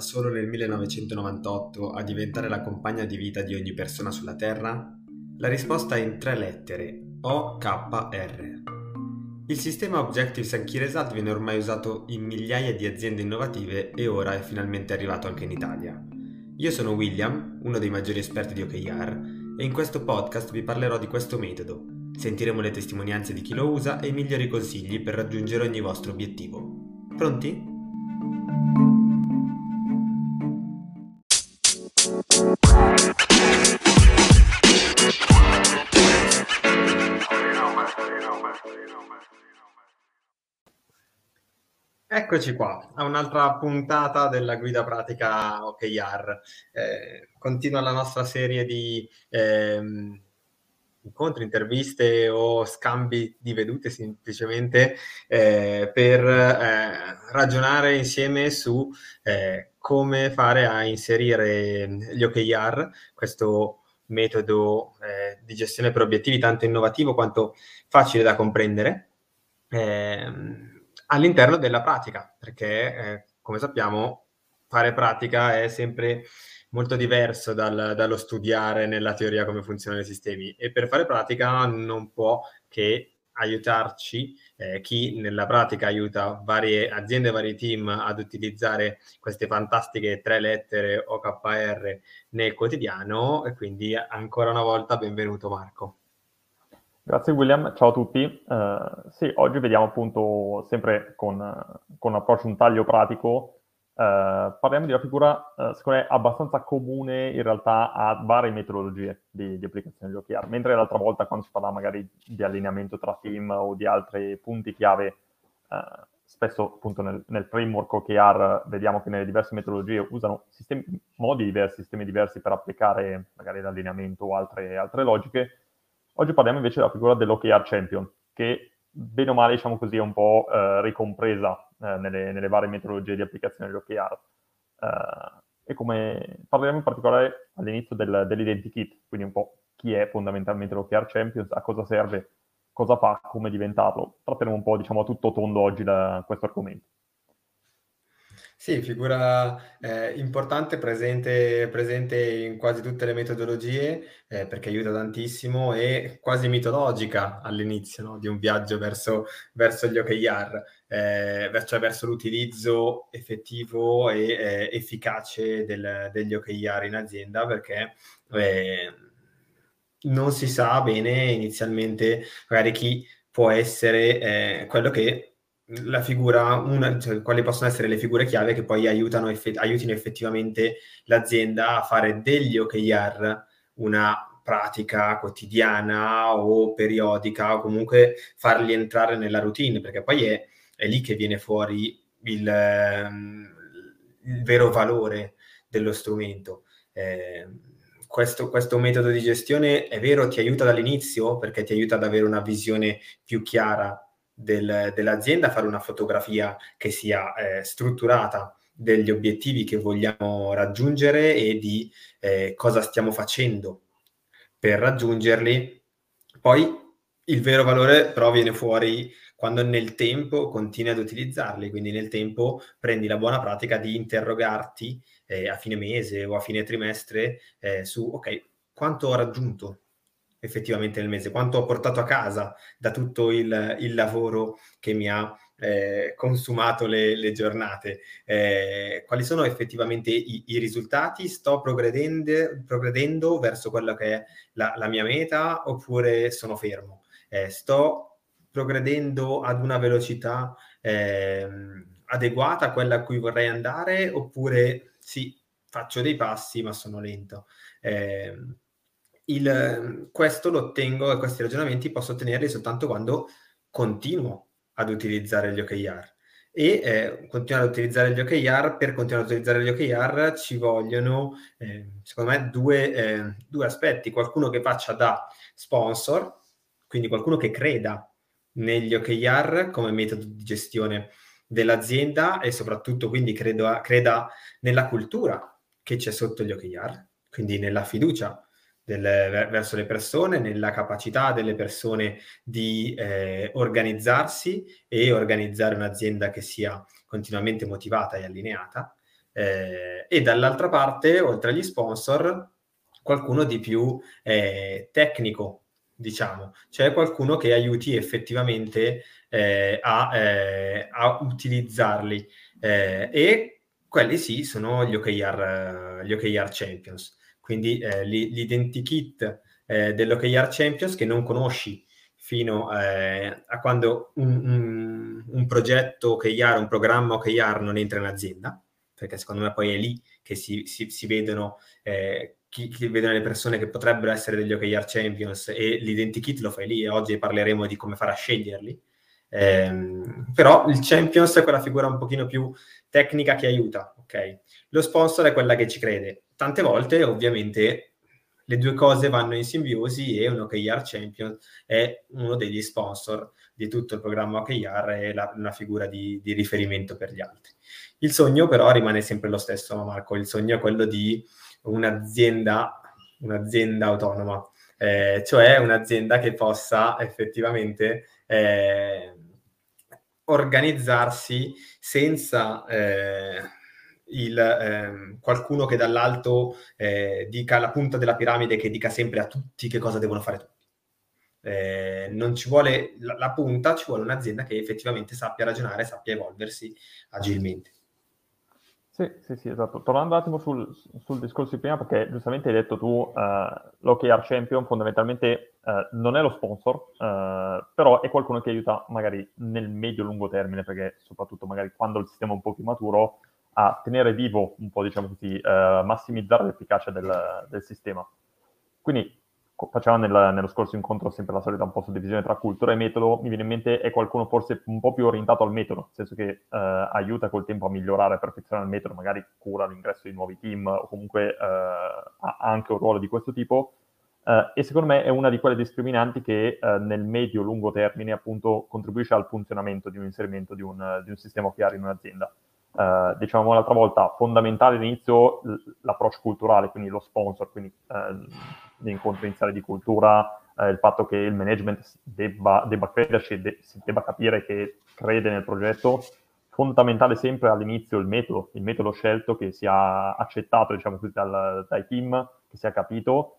solo nel 1998, a diventare la compagna di vita di ogni persona sulla Terra? La risposta è in tre lettere, OKR. Il sistema Objectives and Key Result viene ormai usato in migliaia di aziende innovative e ora è finalmente arrivato anche in Italia. Io sono William, uno dei maggiori esperti di OKR, e in questo podcast vi parlerò di questo metodo. Sentiremo le testimonianze di chi lo usa e i migliori consigli per raggiungere ogni vostro obiettivo. Pronti? Eccoci qua a un'altra puntata della guida pratica OKR. Eh, continua la nostra serie di ehm, incontri, interviste o scambi di vedute semplicemente eh, per eh, ragionare insieme su eh, come fare a inserire gli OKR, questo metodo eh, di gestione per obiettivi tanto innovativo quanto facile da comprendere ehm, all'interno della pratica, perché eh, come sappiamo fare pratica è sempre molto diverso dal, dallo studiare nella teoria come funzionano i sistemi e per fare pratica non può che aiutarci eh, chi nella pratica aiuta varie aziende, vari team ad utilizzare queste fantastiche tre lettere OKR nel quotidiano e quindi ancora una volta benvenuto Marco. Grazie William, ciao a tutti. Uh, sì, oggi vediamo appunto sempre con, con un approccio, un taglio pratico, Uh, parliamo di una figura, uh, secondo me, abbastanza comune in realtà a varie metodologie di, di applicazione di OKR, mentre l'altra volta quando si parlava magari di allineamento tra team o di altri punti chiave, uh, spesso appunto nel, nel, framework OKR vediamo che nelle diverse metodologie usano sistemi, modi diversi, sistemi diversi per applicare magari l'allineamento o altre, altre logiche. Oggi parliamo invece della figura dell'OKR Champion, che bene o male, diciamo così, è un po' ricompresa eh, nelle, nelle, varie metodologie di applicazione dell'OKR. Eh, e come parleremo in particolare all'inizio del, dell'identikit, quindi un po' chi è fondamentalmente l'OKR Champions, a cosa serve, cosa fa, come diventarlo. Tratteremo un po', diciamo, a tutto tondo oggi da questo argomento. Sì, figura eh, importante, presente, presente, in quasi tutte le metodologie eh, perché aiuta tantissimo e quasi mitologica all'inizio no? di un viaggio verso, verso gli OKR, eh, cioè verso l'utilizzo effettivo e eh, efficace del, degli OKR in azienda perché eh, non si sa bene inizialmente magari chi può essere eh, quello che la figura, una, cioè, quali possono essere le figure chiave che poi aiutano effe- aiutino effettivamente l'azienda a fare degli OKR una pratica quotidiana o periodica o comunque farli entrare nella routine, perché poi è, è lì che viene fuori il, il, vero valore dello strumento. Eh, questo, questo, metodo di gestione è vero, ti aiuta dall'inizio perché ti aiuta ad avere una visione più chiara del, dell'azienda, fare una fotografia che sia eh, strutturata degli obiettivi che vogliamo raggiungere e di eh, cosa stiamo facendo per raggiungerli. Poi il vero valore però viene fuori quando nel tempo continui ad utilizzarli, quindi nel tempo prendi la buona pratica di interrogarti eh, a fine mese o a fine trimestre eh, su ok, quanto ho raggiunto effettivamente nel mese, quanto ho portato a casa da tutto il, il lavoro che mi ha eh, consumato le, le giornate, eh, quali sono effettivamente i, i risultati, sto progredendo, progredendo, verso quella che è la, la mia meta oppure sono fermo, eh, sto progredendo ad una velocità ehm, adeguata a quella a cui vorrei andare oppure sì, faccio dei passi ma sono lento. Il, questo lo ottengo e questi ragionamenti posso ottenerli soltanto quando continuo ad utilizzare gli OKR. E eh, continuare ad utilizzare gli OKR, per continuare ad utilizzare gli OKR ci vogliono, eh, secondo me, due, eh, due aspetti. Qualcuno che faccia da sponsor, quindi qualcuno che creda negli OKR come metodo di gestione dell'azienda e soprattutto quindi credo, creda nella cultura che c'è sotto gli OKR, quindi nella fiducia del, verso le persone, nella capacità delle persone di eh, organizzarsi e organizzare un'azienda che sia continuamente motivata e allineata, eh, e dall'altra parte, oltre agli sponsor, qualcuno di più eh, tecnico, diciamo, cioè qualcuno che aiuti effettivamente eh, a, eh, a, utilizzarli. Eh, e quelli sì sono gli OKR, gli OKR Champions. Quindi eh, l'identikit eh, dell'OKR Champions che non conosci fino eh, a quando un, un, un, progetto OKR, un programma OKR non entra in azienda, perché secondo me poi è lì che si, si, si vedono, eh, chi, chi vedono le persone che potrebbero essere degli OKR Champions e l'identikit lo fai lì e oggi parleremo di come fare a sceglierli. Eh, però il Champions è quella figura un pochino più tecnica che aiuta, ok? Lo sponsor è quella che ci crede. Tante volte, ovviamente, le due cose vanno in simbiosi e un OKR Champion è uno degli sponsor di tutto il programma OKR e la, una figura di, di, riferimento per gli altri. Il sogno però rimane sempre lo stesso, Marco, il sogno è quello di un'azienda, un'azienda autonoma, eh, cioè un'azienda che possa effettivamente eh, organizzarsi senza... Eh, il, ehm, qualcuno che dall'alto eh, dica la punta della piramide che dica sempre a tutti che cosa devono fare tutti. Eh, non ci vuole la, la, punta, ci vuole un'azienda che effettivamente sappia ragionare, sappia evolversi agilmente. Sì, sì, sì, esatto. Tornando un attimo sul, sul discorso di prima, perché giustamente hai detto tu, uh, l'OKR Champion fondamentalmente uh, non è lo sponsor, uh, però è qualcuno che aiuta magari nel medio-lungo termine, perché soprattutto magari quando il sistema è un po' più maturo, a tenere vivo un po', diciamo così, eh, massimizzare l'efficacia del, del sistema. Quindi facciamo nel, nello scorso incontro sempre la solita un po' suddivisione tra cultura e metodo, mi viene in mente è qualcuno forse un po' più orientato al metodo, nel senso che eh, aiuta col tempo a migliorare e perfezionare il metodo, magari cura l'ingresso di nuovi team o comunque eh, ha anche un ruolo di questo tipo. Eh, e secondo me è una di quelle discriminanti che eh, nel medio-lungo termine appunto contribuisce al funzionamento di un inserimento di un, di un sistema OKR in un'azienda. Uh, diciamo l'altra volta, fondamentale all'inizio l'approccio culturale, quindi lo sponsor, quindi uh, l'incontro iniziale di cultura, uh, il fatto che il management debba, debba crederci, de- si debba capire che crede nel progetto. Fondamentale sempre all'inizio il metodo, il metodo scelto che sia accettato diciamo così, dal, dai team, che sia capito,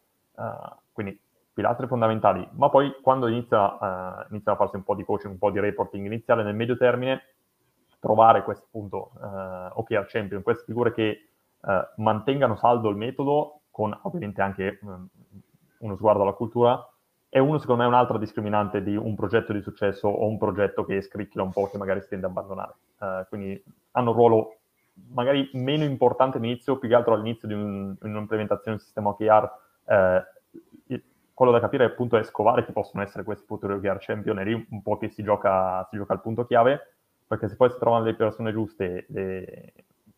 quindi pilastri fondamentali. Ma poi quando inizia, inizia a farsi un po' di coaching, un po' di reporting iniziale nel medio termine, trovare questi appunto eh, OKR champion, queste figure che eh, mantengano saldo il metodo con ovviamente anche mh, mm, uno sguardo alla cultura è uno secondo me un'altra discriminante di un progetto di successo o un progetto che scricchia un po' che magari si tende a abbandonare. Uh, quindi hanno un ruolo magari meno importante all'inizio, più che altro all'inizio di un, un'implementazione del sistema OKR. Uh, quello da capire appunto è scovare chi possono essere questi futuri OKR champion, è lì un po' che si gioca, si gioca al punto chiave perché se poi si trovano le persone giuste e,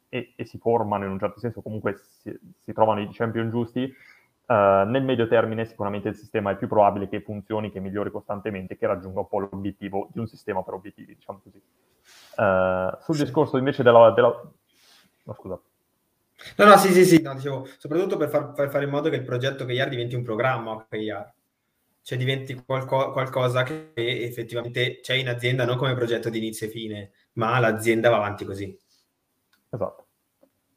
e, e si formano in un certo senso, comunque si, si trovano i champion giusti, uh, nel medio termine sicuramente il sistema è più probabile che funzioni, che migliori costantemente, che raggiunga un po' l'obiettivo di un sistema per obiettivi, diciamo così. Uh, sul sì. discorso invece della... della... No, scusa. No, no, sì, sì, sì, no, dicevo, soprattutto per far, per fare in modo che il progetto KR diventi un programma KR cioè diventi qualco- qualcosa che effettivamente c'è in azienda non come progetto di inizio e fine, ma l'azienda va avanti così. Esatto.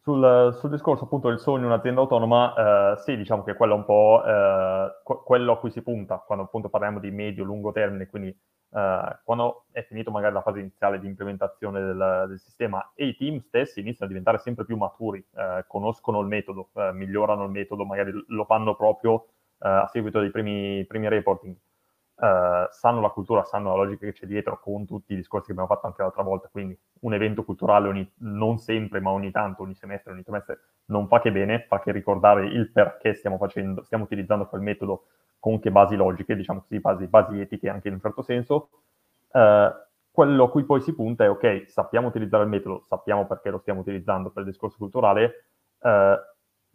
Sul, sul discorso appunto del sogno un'azienda autonoma, eh, sì, diciamo che quello è un po' eh, quello a cui si punta quando appunto parliamo di medio-lungo termine, quindi eh, quando è finito magari la fase iniziale di implementazione del, del, sistema e i team stessi iniziano a diventare sempre più maturi, eh, conoscono il metodo, eh, migliorano il metodo, magari lo fanno proprio a seguito dei primi, primi reporting, Uh, sanno la cultura, sanno la logica che c'è dietro con tutti i discorsi che abbiamo fatto anche l'altra volta. Quindi un evento culturale ogni, non sempre, ma ogni tanto, ogni semestre, ogni trimestre, non fa che bene, fa che ricordare il perché stiamo facendo, stiamo utilizzando quel metodo con che basi logiche, diciamo così, basi, basi etiche anche in un certo senso. Uh, quello a cui poi si punta è ok, sappiamo utilizzare il metodo, sappiamo perché lo stiamo utilizzando per il discorso culturale, uh,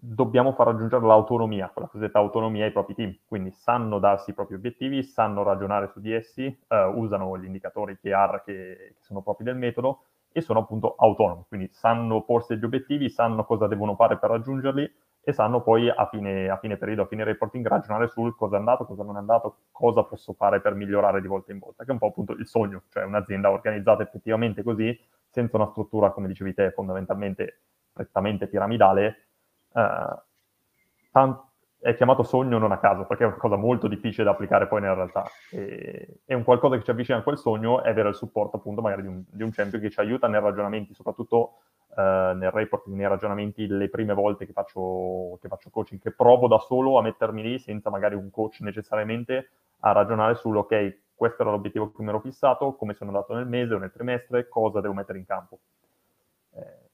dobbiamo far raggiungere l'autonomia, quella cosiddetta autonomia ai propri team. Quindi sanno darsi i propri obiettivi, sanno ragionare su di essi, eh, usano gli indicatori PR che, che, sono propri del metodo e sono appunto autonomi. Quindi sanno porsi gli obiettivi, sanno cosa devono fare per raggiungerli e sanno poi a fine, a fine periodo, a fine reporting, ragionare sul cosa è andato, cosa non è andato, cosa posso fare per migliorare di volta in volta, che è un po' appunto il sogno, cioè un'azienda organizzata effettivamente così senza una struttura, come dicevi te, fondamentalmente prettamente piramidale, eh, tant- è chiamato sogno non a caso, perché è una cosa molto difficile da applicare poi nella realtà. E, e un qualcosa che ci avvicina a quel sogno è avere il supporto appunto magari di un, di un champion che ci aiuta nei ragionamenti, soprattutto eh, nel report, nei ragionamenti le prime volte che faccio, che faccio coaching, che provo da solo a mettermi lì senza magari un coach necessariamente a ragionare sull'ok, questo era l'obiettivo che mi ero fissato, come sono andato nel mese o nel trimestre, cosa devo mettere in campo. Eh.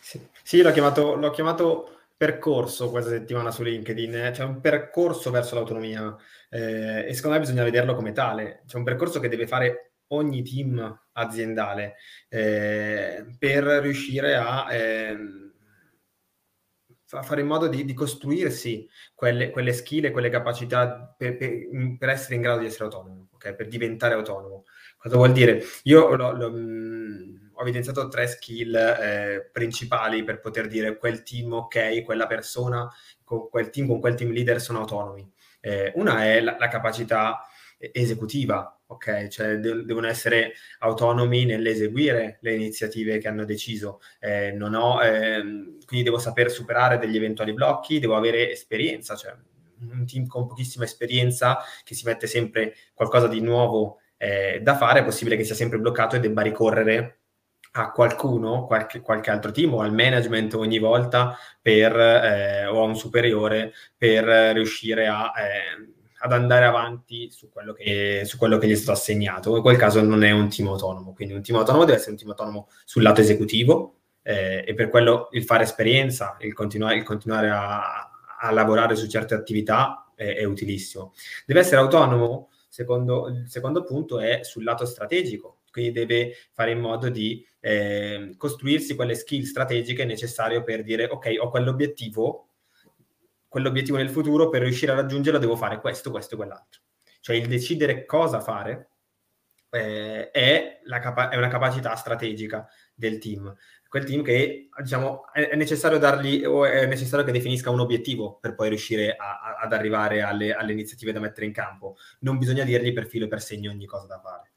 Sì, sì l'ho, chiamato, l'ho chiamato percorso questa settimana su LinkedIn, eh? c'è un percorso verso l'autonomia eh, e secondo me bisogna vederlo come tale, c'è un percorso che deve fare ogni team aziendale eh, per riuscire a, eh, fare in modo di, di costruirsi quelle, quelle, skill e quelle capacità per, per, per, essere in grado di essere autonomo, okay? per diventare autonomo. Cosa vuol dire? Io lo, lo, ho evidenziato tre skill eh, principali per poter dire quel team ok, quella persona, con quel team, con quel team leader sono autonomi. Eh, una è la, la, capacità esecutiva, ok? Cioè de- devono essere autonomi nell'eseguire le iniziative che hanno deciso. Eh, ho, ehm, quindi devo saper superare degli eventuali blocchi, devo avere esperienza, cioè un team con pochissima esperienza che si mette sempre qualcosa di nuovo eh, da fare, è possibile che sia sempre bloccato e debba ricorrere a qualcuno, qualche, qualche, altro team o al management ogni volta per, eh, o a un superiore per riuscire a, eh, ad andare avanti su quello, che, su quello che gli è stato assegnato. In quel caso non è un team autonomo, quindi un team autonomo deve essere un team autonomo sul lato esecutivo eh, e per quello il fare esperienza, il continuare, il continuare a, a, lavorare su certe attività è, è utilissimo. Deve essere autonomo, secondo, il secondo punto, è sul lato strategico, quindi deve fare in modo di eh, costruirsi quelle skill strategiche necessarie per dire ok, ho quell'obiettivo, quell'obiettivo nel futuro, per riuscire a raggiungerlo devo fare questo, questo e quell'altro. Cioè il decidere cosa fare eh, è, capa- è, una capacità strategica del team. Quel team che diciamo è, è, necessario dargli o è necessario che definisca un obiettivo per poi riuscire a, a, ad arrivare alle, alle, iniziative da mettere in campo. Non bisogna dirgli per filo e per segno ogni cosa da fare.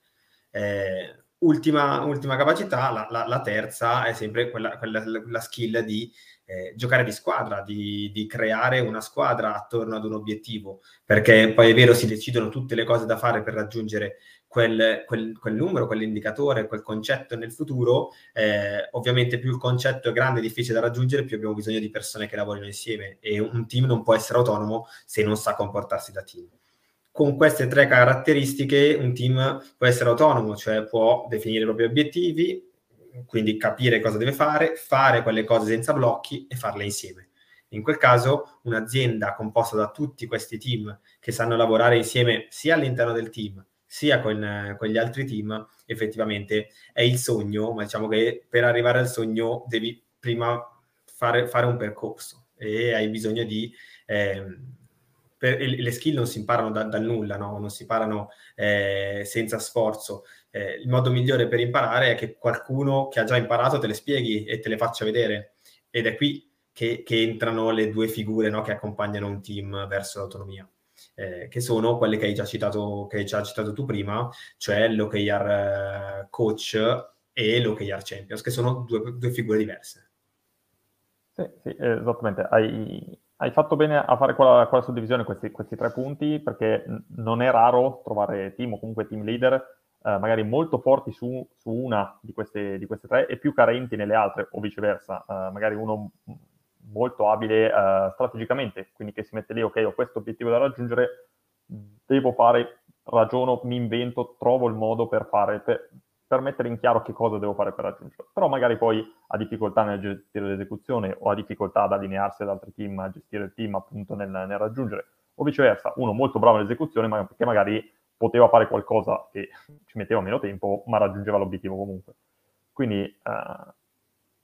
Eh, ultima, ultima, capacità, la, la, la, terza è sempre quella, quella la skill di eh, giocare di squadra, di, di, creare una squadra attorno ad un obiettivo, perché poi è vero si decidono tutte le cose da fare per raggiungere quel, quel, quel numero, quell'indicatore, quel concetto nel futuro, eh, ovviamente più il concetto è grande e difficile da raggiungere, più abbiamo bisogno di persone che lavorino insieme. E un team non può essere autonomo se non sa comportarsi da team con queste tre caratteristiche un team può essere autonomo, cioè può definire i propri obiettivi, quindi capire cosa deve fare, fare quelle cose senza blocchi e farle insieme. In quel caso un'azienda composta da tutti questi team che sanno lavorare insieme sia all'interno del team sia con, con gli altri team, effettivamente è il sogno, ma diciamo che per arrivare al sogno devi prima fare, fare un percorso e hai bisogno di... Eh, per, le skill non si imparano da, dal nulla, no? non si imparano eh, senza sforzo. Eh, il modo migliore per imparare è che qualcuno che ha già imparato te le spieghi e te le faccia vedere. Ed è qui che, che entrano le due figure no? che accompagnano un team verso l'autonomia. Eh, che sono quelle che hai già citato, hai già citato tu prima, cioè l'OKR eh, coach e l'OKR champions, che sono due, due figure diverse. Sì, sì, esattamente. Hai, hai fatto bene a fare quella, quella suddivisione, questi, questi, tre punti, perché non è raro trovare team o comunque team leader eh, magari molto forti su, su una di queste, di queste, tre e più carenti nelle altre, o viceversa. Eh, magari uno molto abile eh, strategicamente, quindi che si mette lì, ok, ho questo obiettivo da raggiungere, devo fare, ragiono, mi invento, trovo il modo per fare, per, per mettere in chiaro che cosa devo fare per raggiungerlo. Però magari poi ha difficoltà nel gestire l'esecuzione o ha difficoltà ad allinearsi ad altri team, a gestire il team appunto nel, nel raggiungere, o viceversa, uno molto bravo nell'esecuzione ma perché magari poteva fare qualcosa che ci metteva meno tempo ma raggiungeva l'obiettivo comunque. Quindi eh,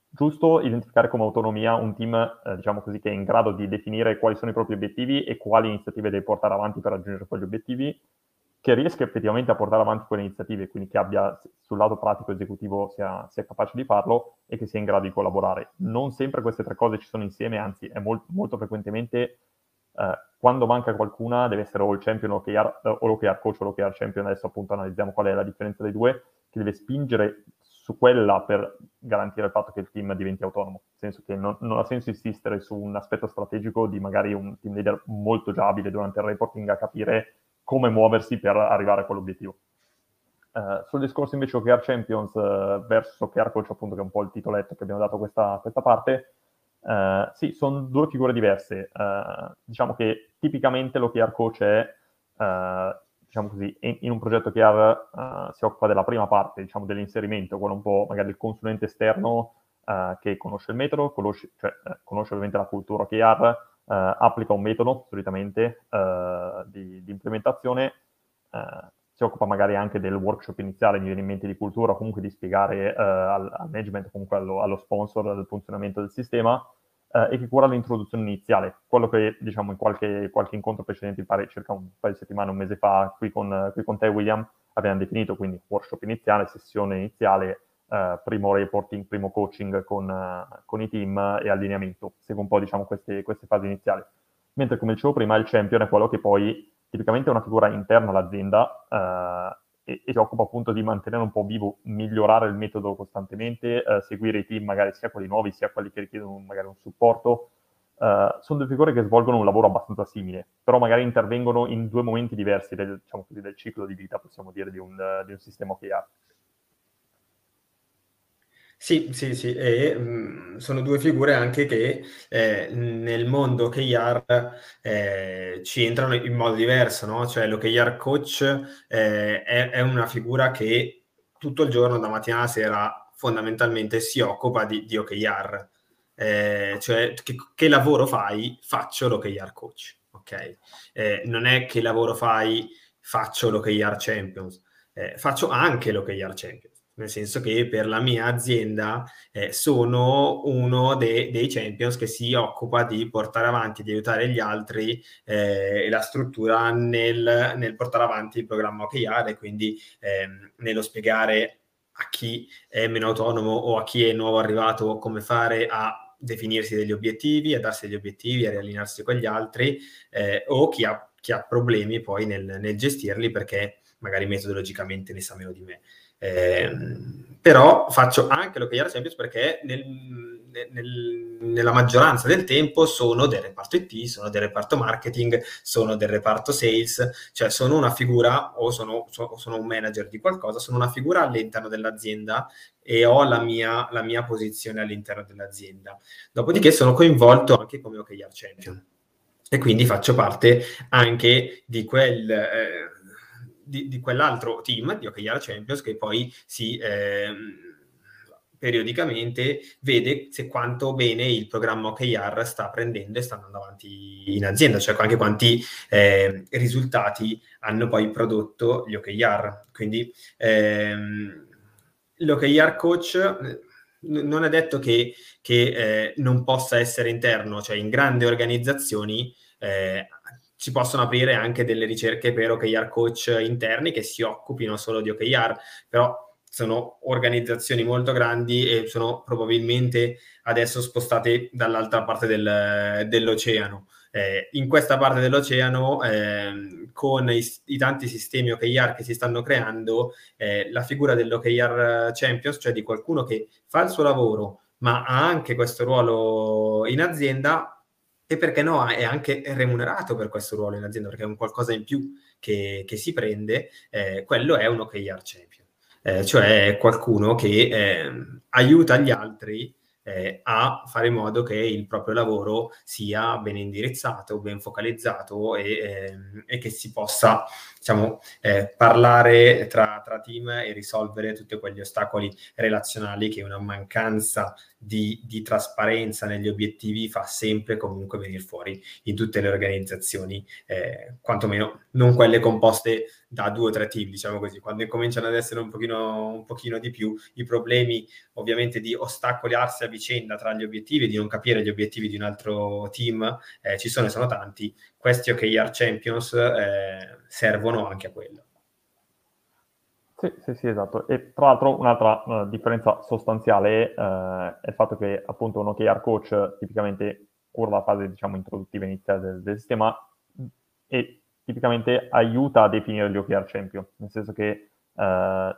giusto identificare come autonomia un team, eh, diciamo così, che è in grado di definire quali sono i propri obiettivi e quali iniziative deve portare avanti per raggiungere quegli obiettivi che riesca effettivamente a portare avanti quelle iniziative, quindi che abbia sul lato pratico esecutivo sia, sia, capace di farlo e che sia in grado di collaborare. Non sempre queste tre cose ci sono insieme, anzi è molto, molto frequentemente eh, quando manca qualcuna deve essere o il champion o, l'OKR, o l'OKR coach o l'OKR champion, adesso appunto analizziamo qual è la differenza dei due, che deve spingere su quella per garantire il fatto che il team diventi autonomo, nel senso che non, non, ha senso insistere su un aspetto strategico di magari un team leader molto già abile durante il reporting a capire come muoversi per arrivare a quell'obiettivo. Uh, sul discorso invece OKR Champions uh, versus OKR Coach, appunto, che è un po' il titoletto che abbiamo dato a questa, questa parte, uh, sì, sono due figure diverse. diciamo che tipicamente l'OKR Coach è, diciamo così, in, in, un progetto OKR si occupa della prima parte, diciamo, dell'inserimento, quello un po' magari il consulente esterno che conosce il metodo, conosce, cioè, conosce ovviamente la cultura OKR, applica un metodo solitamente di, di implementazione si occupa magari anche del workshop iniziale, mi viene di cultura, comunque di spiegare al, al, management, comunque allo, allo sponsor, del funzionamento del sistema, e che cura l'introduzione iniziale. Quello che, diciamo, in qualche, qualche incontro precedente, pare circa un paio di settimane, un mese fa, qui con, qui con te, William, abbiamo definito, quindi workshop iniziale, sessione iniziale, uh, primo reporting, primo coaching con, con, i team e allineamento. Segue un po', diciamo, queste, queste fasi iniziali. Mentre, come dicevo prima, il champion è quello che poi tipicamente è una figura interna all'azienda eh, e, e, si occupa appunto di mantenere un po' vivo, migliorare il metodo costantemente, eh, seguire i team, magari sia quelli nuovi, sia quelli che richiedono magari un supporto. Sono due figure che svolgono un lavoro abbastanza simile, però magari intervengono in due momenti diversi del, diciamo del ciclo di vita, possiamo dire, di un, di un sistema OKR. Sì, sì, sì, e mh, mm, sono due figure anche che eh, nel mondo OKR eh, ci entrano in modo diverso, no? Cioè l'OKR coach eh, è, è, una figura che tutto il giorno, da mattina alla sera, fondamentalmente si occupa di, di OKR. Eh, cioè, che, che, lavoro fai? Faccio l'OKR coach, ok? Eh, non è che lavoro fai? Faccio l'OKR Champions. Eh, faccio anche l'OKR Champions nel senso che per la mia azienda eh, sono uno de- dei champions che si occupa di portare avanti, di aiutare gli altri eh, la struttura nel, nel, portare avanti il programma OKR e quindi ehm, nello spiegare a chi è meno autonomo o a chi è nuovo arrivato come fare a definirsi degli obiettivi, a darsi degli obiettivi, a riallinearsi con gli altri eh, o chi ha, chi ha, problemi poi nel, nel gestirli perché magari metodologicamente ne sa meno di me. Eh, però faccio anche l'OKR Champions perché nel, nel, nella maggioranza del tempo sono del reparto IT, sono del reparto marketing, sono del reparto sales, cioè sono una figura o sono, sono un manager di qualcosa, sono una figura all'interno dell'azienda e ho la mia, la mia posizione all'interno dell'azienda. Dopodiché sono coinvolto anche come OKR Champion e quindi faccio parte anche di quel... Eh, di, di quell'altro team di OKR Champions che poi si eh, periodicamente vede se quanto bene il programma OKR sta prendendo e sta andando avanti in azienda, cioè anche quanti eh, risultati hanno poi prodotto gli OKR. Quindi ehm, l'OKR coach non è detto che, che eh, non possa essere interno, cioè in grandi organizzazioni eh, si possono aprire anche delle ricerche per OKR coach interni che si occupino solo di OKR, però sono organizzazioni molto grandi e sono probabilmente adesso spostate dall'altra parte del, dell'oceano. Eh, in questa parte dell'oceano, eh, con i, i, tanti sistemi OKR che si stanno creando, eh, la figura dell'OKR Champions, cioè di qualcuno che fa il suo lavoro, ma ha anche questo ruolo in azienda, e perché no, è anche remunerato per questo ruolo in azienda, perché è un qualcosa in più che, che si prende, eh, quello è un OKR champion, eh, cioè qualcuno che eh, aiuta gli altri eh, a fare in modo che il proprio lavoro sia ben indirizzato, ben focalizzato e, eh, e che si possa diciamo, eh, parlare tra, tra, team e risolvere tutti quegli ostacoli relazionali che una mancanza di, di, trasparenza negli obiettivi fa sempre comunque venire fuori in tutte le organizzazioni, eh, quantomeno non quelle composte da due o tre team, diciamo così, quando cominciano ad essere un pochino, un pochino di più i problemi ovviamente di ostacolarsi a vicenda tra gli obiettivi, di non capire gli obiettivi di un altro team, eh, ci sono e sono tanti, questi OKR Champions eh, servono anche a quello. Sì, sì, sì, esatto. E tra l'altro un'altra uh, differenza sostanziale uh, è il fatto che appunto un OKR coach tipicamente cura la fase diciamo introduttiva iniziale del, del, sistema e tipicamente aiuta a definire gli OKR champion, nel senso che uh,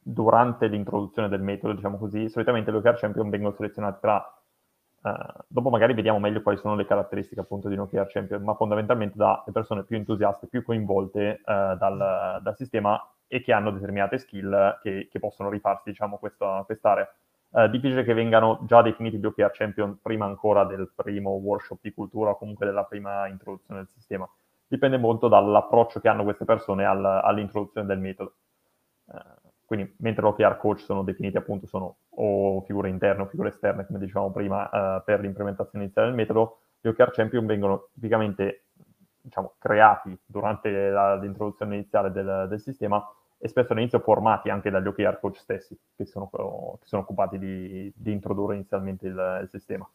durante l'introduzione del metodo, diciamo così, solitamente le OKR champion vengono selezionati tra dopo magari vediamo meglio quali sono le caratteristiche appunto di un OKR Champion, ma fondamentalmente dalle persone più entusiaste, più coinvolte dal, dal, sistema e che hanno determinate skill che, che possono rifarsi, diciamo, questa, quest'area. Uh, difficile che vengano già definiti gli OKR Champion prima ancora del primo workshop di cultura o comunque della prima introduzione del sistema. Dipende molto dall'approccio che hanno queste persone al, all'introduzione del metodo. Quindi, mentre l'OKR coach sono definiti appunto, sono o figure interne o figure esterne, come dicevamo prima, uh, per l'implementazione iniziale del metodo, gli OKR champion vengono tipicamente diciamo, creati durante la, l'introduzione iniziale del, del, sistema e spesso all'inizio formati anche dagli OKR coach stessi, che sono, che sono occupati di, di, introdurre inizialmente il, il sistema.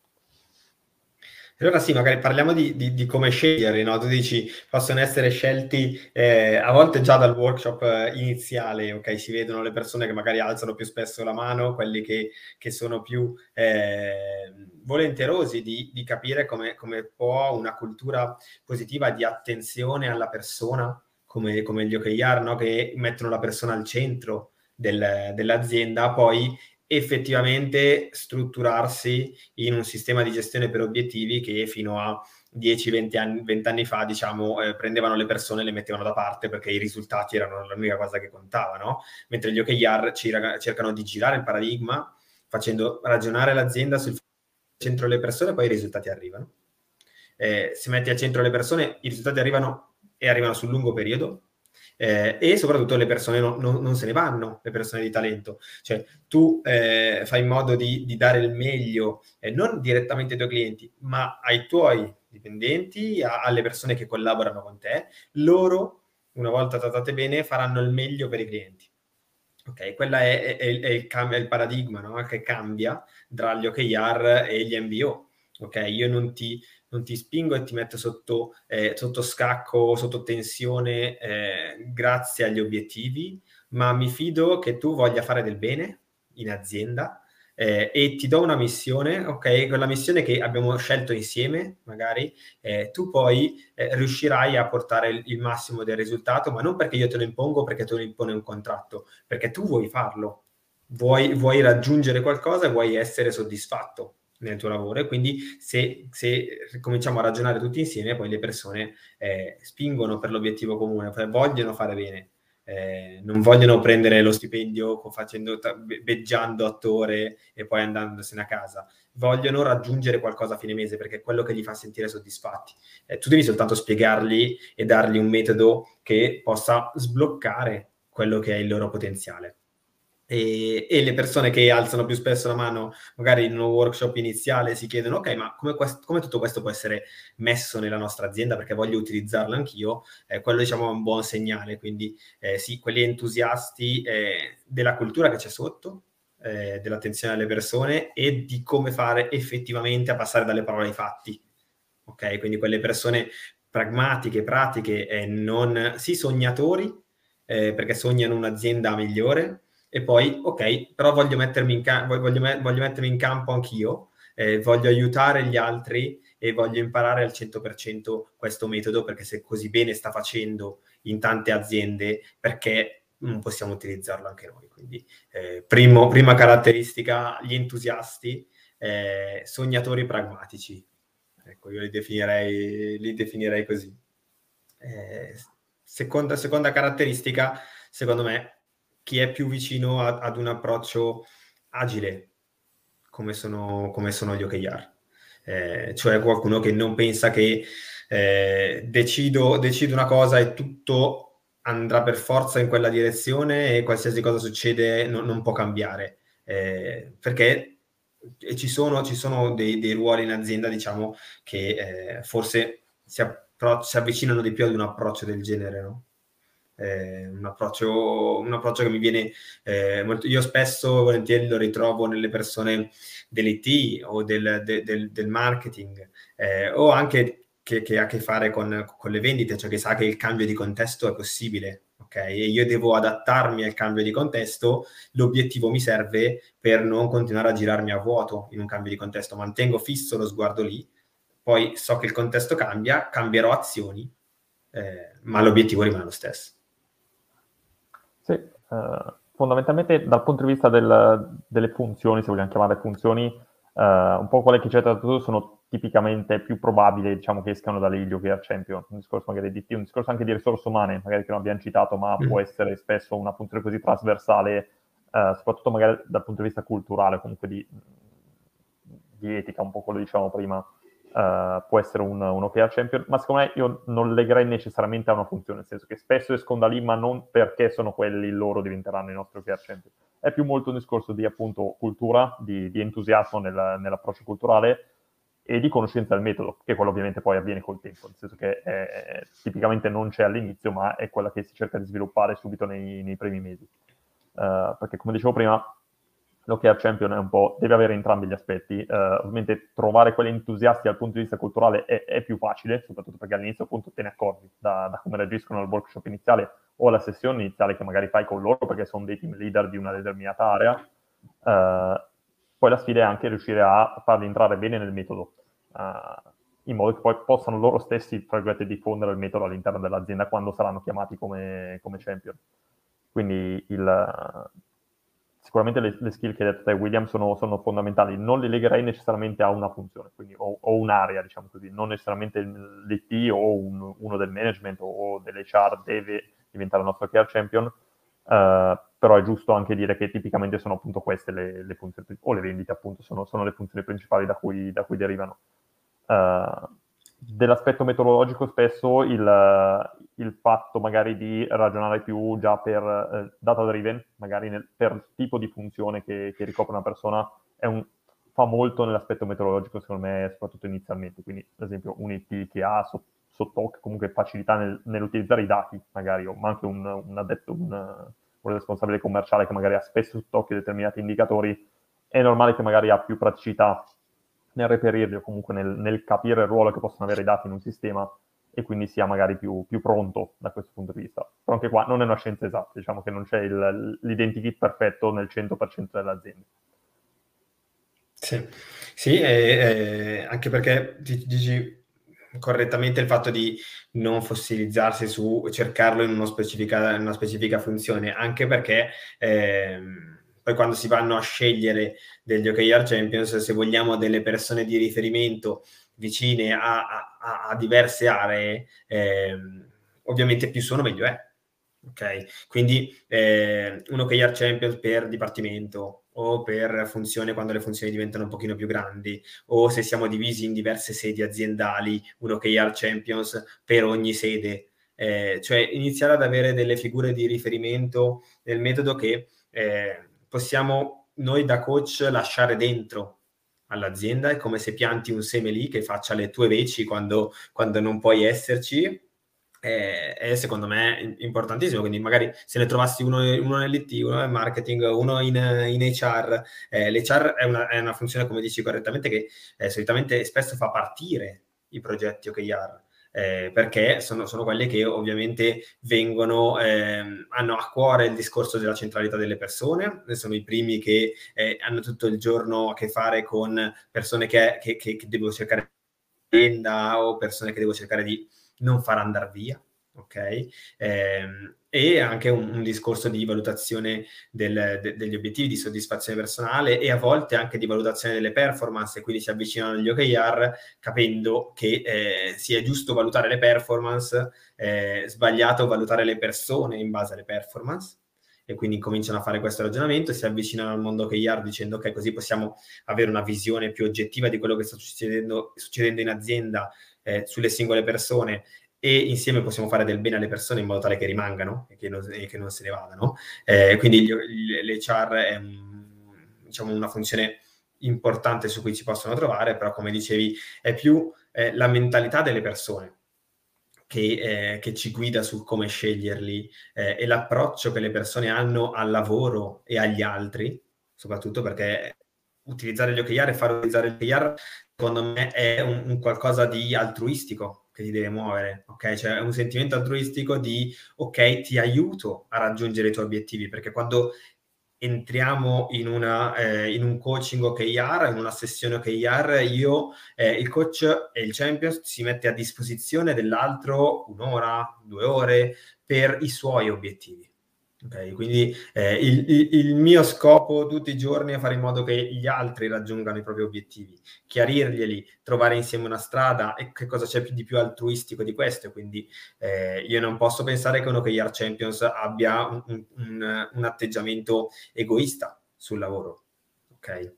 Allora sì, magari parliamo di, di, di come scegliere, no? Tu dici, possono essere scelti eh, a volte già dal workshop eh, iniziale, ok? Si vedono le persone che magari alzano più spesso la mano, quelli che, che sono più eh, volenterosi di, di capire come, come, può una cultura positiva di attenzione alla persona, come, come gli OKR, no? Che mettono la persona al centro del, dell'azienda, poi effettivamente strutturarsi in un sistema di gestione per obiettivi che fino a 10-20 anni, 20 anni fa, diciamo, eh, prendevano le persone e le mettevano da parte perché i risultati erano l'unica cosa che contava? Mentre gli OKR cercano di girare il paradigma facendo ragionare l'azienda sul centro delle persone, poi i risultati arrivano. Eh, se metti al centro le persone, i risultati arrivano e arrivano sul lungo periodo, eh, e soprattutto le persone no, no, non se ne vanno, le persone di talento. Cioè tu eh, fai in modo di, di, dare il meglio, eh, non direttamente ai tuoi clienti, ma ai tuoi dipendenti, a, alle persone che collaborano con te. Loro, una volta trattate bene, faranno il meglio per i clienti. Ok, quello è, è, è, il, è, il, paradigma no? che cambia tra gli OKR e gli MBO. Ok, io non ti non ti spingo e ti metto sotto, eh, sotto scacco, sotto tensione eh, grazie agli obiettivi, ma mi fido che tu voglia fare del bene in azienda eh, e ti do una missione, ok? Quella missione che abbiamo scelto insieme, magari, eh, tu poi eh, riuscirai a portare il, il, massimo del risultato, ma non perché io te lo impongo, perché te lo impone un contratto, perché tu vuoi farlo, vuoi, vuoi raggiungere qualcosa e vuoi essere soddisfatto nel tuo lavoro e quindi se, se, cominciamo a ragionare tutti insieme poi le persone eh, spingono per l'obiettivo comune, vogliono fare bene, eh, non vogliono prendere lo stipendio facendo, beggiando attore e poi andandosene a casa, vogliono raggiungere qualcosa a fine mese perché è quello che li fa sentire soddisfatti. Eh, tu devi soltanto spiegargli e dargli un metodo che possa sbloccare quello che è il loro potenziale. E, e, le persone che alzano più spesso la mano, magari in un workshop iniziale, si chiedono: Ok, ma come, quest- come tutto questo può essere messo nella nostra azienda? Perché voglio utilizzarlo anch'io. Eh, quello, diciamo, è un buon segnale. Quindi, eh, sì, quelli entusiasti eh, della cultura che c'è sotto, eh, dell'attenzione alle persone e di come fare effettivamente a passare dalle parole ai fatti. Ok, quindi quelle persone pragmatiche, pratiche, e non sì, sognatori, eh, perché sognano un'azienda migliore e poi, ok, però voglio mettermi in, voglio, voglio mettermi in campo anch'io, eh, voglio aiutare gli altri e voglio imparare al 100% questo metodo perché se così bene sta facendo in tante aziende, perché non possiamo utilizzarlo anche noi. Quindi, eh, primo, prima caratteristica, gli entusiasti, eh, sognatori pragmatici. Ecco, io li definirei, li definirei così. Eh, seconda, seconda caratteristica, secondo me, chi è più vicino a, ad un approccio agile, come sono, come sono gli OKR. Eh, cioè qualcuno che non pensa che eh, decido, decido una cosa e tutto andrà per forza in quella direzione e qualsiasi cosa succede non, non può cambiare. Eh, perché ci sono, ci sono dei, dei, ruoli in azienda, diciamo, che eh, forse si, appro- si, avvicinano di più ad un approccio del genere, no? Eh, un, approccio, un, approccio, che mi viene eh, molto... Io spesso, volentieri, lo ritrovo nelle persone dell'IT o del, de, del, del marketing eh, o anche che, che, ha a che fare con, con, le vendite, cioè che sa che il cambio di contesto è possibile. Ok, e io devo adattarmi al cambio di contesto, l'obiettivo mi serve per non continuare a girarmi a vuoto in un cambio di contesto, mantengo fisso lo sguardo lì, poi so che il contesto cambia, cambierò azioni, eh, ma l'obiettivo rimane lo stesso. Uh, fondamentalmente dal punto di vista del, delle funzioni, se vogliamo chiamare funzioni, uh, un po' quelle che ci hai trattato sono tipicamente più probabili diciamo, che escano dalle Ilio Champion, un discorso magari di un discorso anche di risorse umane, magari che non abbiamo citato, ma mm. può essere spesso una funzione così trasversale, uh, soprattutto magari dal punto di vista culturale, comunque di, di etica, un po' quello diciamo prima, uh, può essere un, un OKR champion, ma secondo me io non legherei necessariamente a una funzione, nel senso che spesso escono da lì, ma non perché sono quelli loro diventeranno i nostri OKR champion. È più molto un discorso di appunto cultura, di, di entusiasmo nel, nell'approccio culturale e di conoscenza del metodo, che quello ovviamente poi avviene col tempo, nel senso che è, tipicamente non c'è all'inizio, ma è quella che si cerca di sviluppare subito nei, nei primi mesi. Uh, perché come dicevo prima, l'OKR Champion è un po', deve avere entrambi gli aspetti. Uh, ovviamente trovare quelli entusiasti dal punto di vista culturale è, è, più facile, soprattutto perché all'inizio appunto te ne accorgi da, da, come reagiscono al workshop iniziale o alla sessione iniziale che magari fai con loro perché sono dei team leader di una determinata area. Uh, poi la sfida è anche riuscire a farli entrare bene nel metodo, uh, in modo che poi possano loro stessi, diffondere il metodo all'interno dell'azienda quando saranno chiamati come, come champion. Quindi il, sicuramente le, le, skill che hai detto te, William, sono, sono, fondamentali. Non le legherei necessariamente a una funzione, quindi, o, o un'area, diciamo così, non necessariamente l'IT o un, uno del management o dell'HR deve diventare il nostro PR champion, uh, però è giusto anche dire che tipicamente sono appunto queste le, le funzioni, o le vendite appunto, sono, sono, le funzioni principali da cui, da cui derivano. Uh, dell'aspetto metodologico spesso il, il, fatto magari di ragionare più già per eh, data driven, magari nel, per tipo di funzione che, che ricopre una persona, un, fa molto nell'aspetto metodologico secondo me, soprattutto inizialmente. Quindi, ad esempio, un IT che ha sotto, sotto comunque facilità nel, nell'utilizzare i dati, magari, o anche un, un addetto, un, un, responsabile commerciale che magari ha spesso sott'occhio determinati indicatori, è normale che magari ha più praticità nel reperirli o comunque nel, nel, capire il ruolo che possono avere i dati in un sistema e quindi sia magari più, più, pronto da questo punto di vista. Però anche qua non è una scienza esatta, diciamo che non c'è il, l'identikit perfetto nel 100% delle aziende. Sì, sì e, e anche perché dici correttamente il fatto di non fossilizzarsi su cercarlo in, specifica, in una specifica funzione, anche perché... Ehm, poi quando si vanno a scegliere degli OKR Champions, se vogliamo delle persone di riferimento vicine a, a, a diverse aree, eh, ovviamente più sono meglio è. Ok, quindi eh, un OKR Champions per dipartimento o per funzione quando le funzioni diventano un pochino più grandi o se siamo divisi in diverse sedi aziendali, un OKR Champions per ogni sede. Eh, cioè iniziare ad avere delle figure di riferimento nel metodo che eh, possiamo noi da coach lasciare dentro all'azienda, è come se pianti un seme lì che faccia le tue veci quando, quando non puoi esserci, è, è, secondo me importantissimo. Quindi, magari se ne trovassi uno, uno nell'IT, uno nel marketing, uno in, in HR, eh, l'HR è una, è una, funzione, come dici correttamente, che eh, solitamente spesso fa partire i progetti OKR eh, perché sono, sono, quelle che ovviamente vengono, eh, hanno a cuore il discorso della centralità delle persone, sono i primi che eh, hanno tutto il giorno a che fare con persone che, che, che, che devo cercare di azienda o persone che devo cercare di non far andare via ok? E anche un, un, discorso di valutazione del, de, degli obiettivi, di soddisfazione personale e a volte anche di valutazione delle performance, quindi si avvicinano agli OKR capendo che eh, sia giusto valutare le performance, eh, sbagliato valutare le persone in base alle performance e quindi cominciano a fare questo ragionamento, si avvicinano al mondo OKR dicendo ok, così possiamo avere una visione più oggettiva di quello che sta succedendo, succedendo in azienda eh, sulle singole persone e insieme possiamo fare del bene alle persone in modo tale che rimangano e che non, e che non se ne vadano. Eh, quindi l'HR è diciamo, una funzione importante su cui ci possono trovare, però come dicevi è più eh, la mentalità delle persone che, eh, che, ci guida su come sceglierli eh, e l'approccio che le persone hanno al lavoro e agli altri, soprattutto perché utilizzare gli OKR e far utilizzare gli OKR secondo me è un, un qualcosa di altruistico, che ti deve muovere, ok? Cioè è un sentimento altruistico di ok, ti aiuto a raggiungere i tuoi obiettivi, perché quando entriamo in, una, eh, in un coaching OKR, in una sessione OKR, io, eh, il coach e il champion si mette a disposizione dell'altro un'ora, due ore per i suoi obiettivi. Okay, quindi eh, il, il, mio scopo tutti i giorni è fare in modo che gli altri raggiungano i propri obiettivi, chiarirglieli, trovare insieme una strada e che cosa c'è di più altruistico di questo. Quindi eh, io non posso pensare che uno che OKR Champions abbia un, un, un atteggiamento egoista sul lavoro. Ok?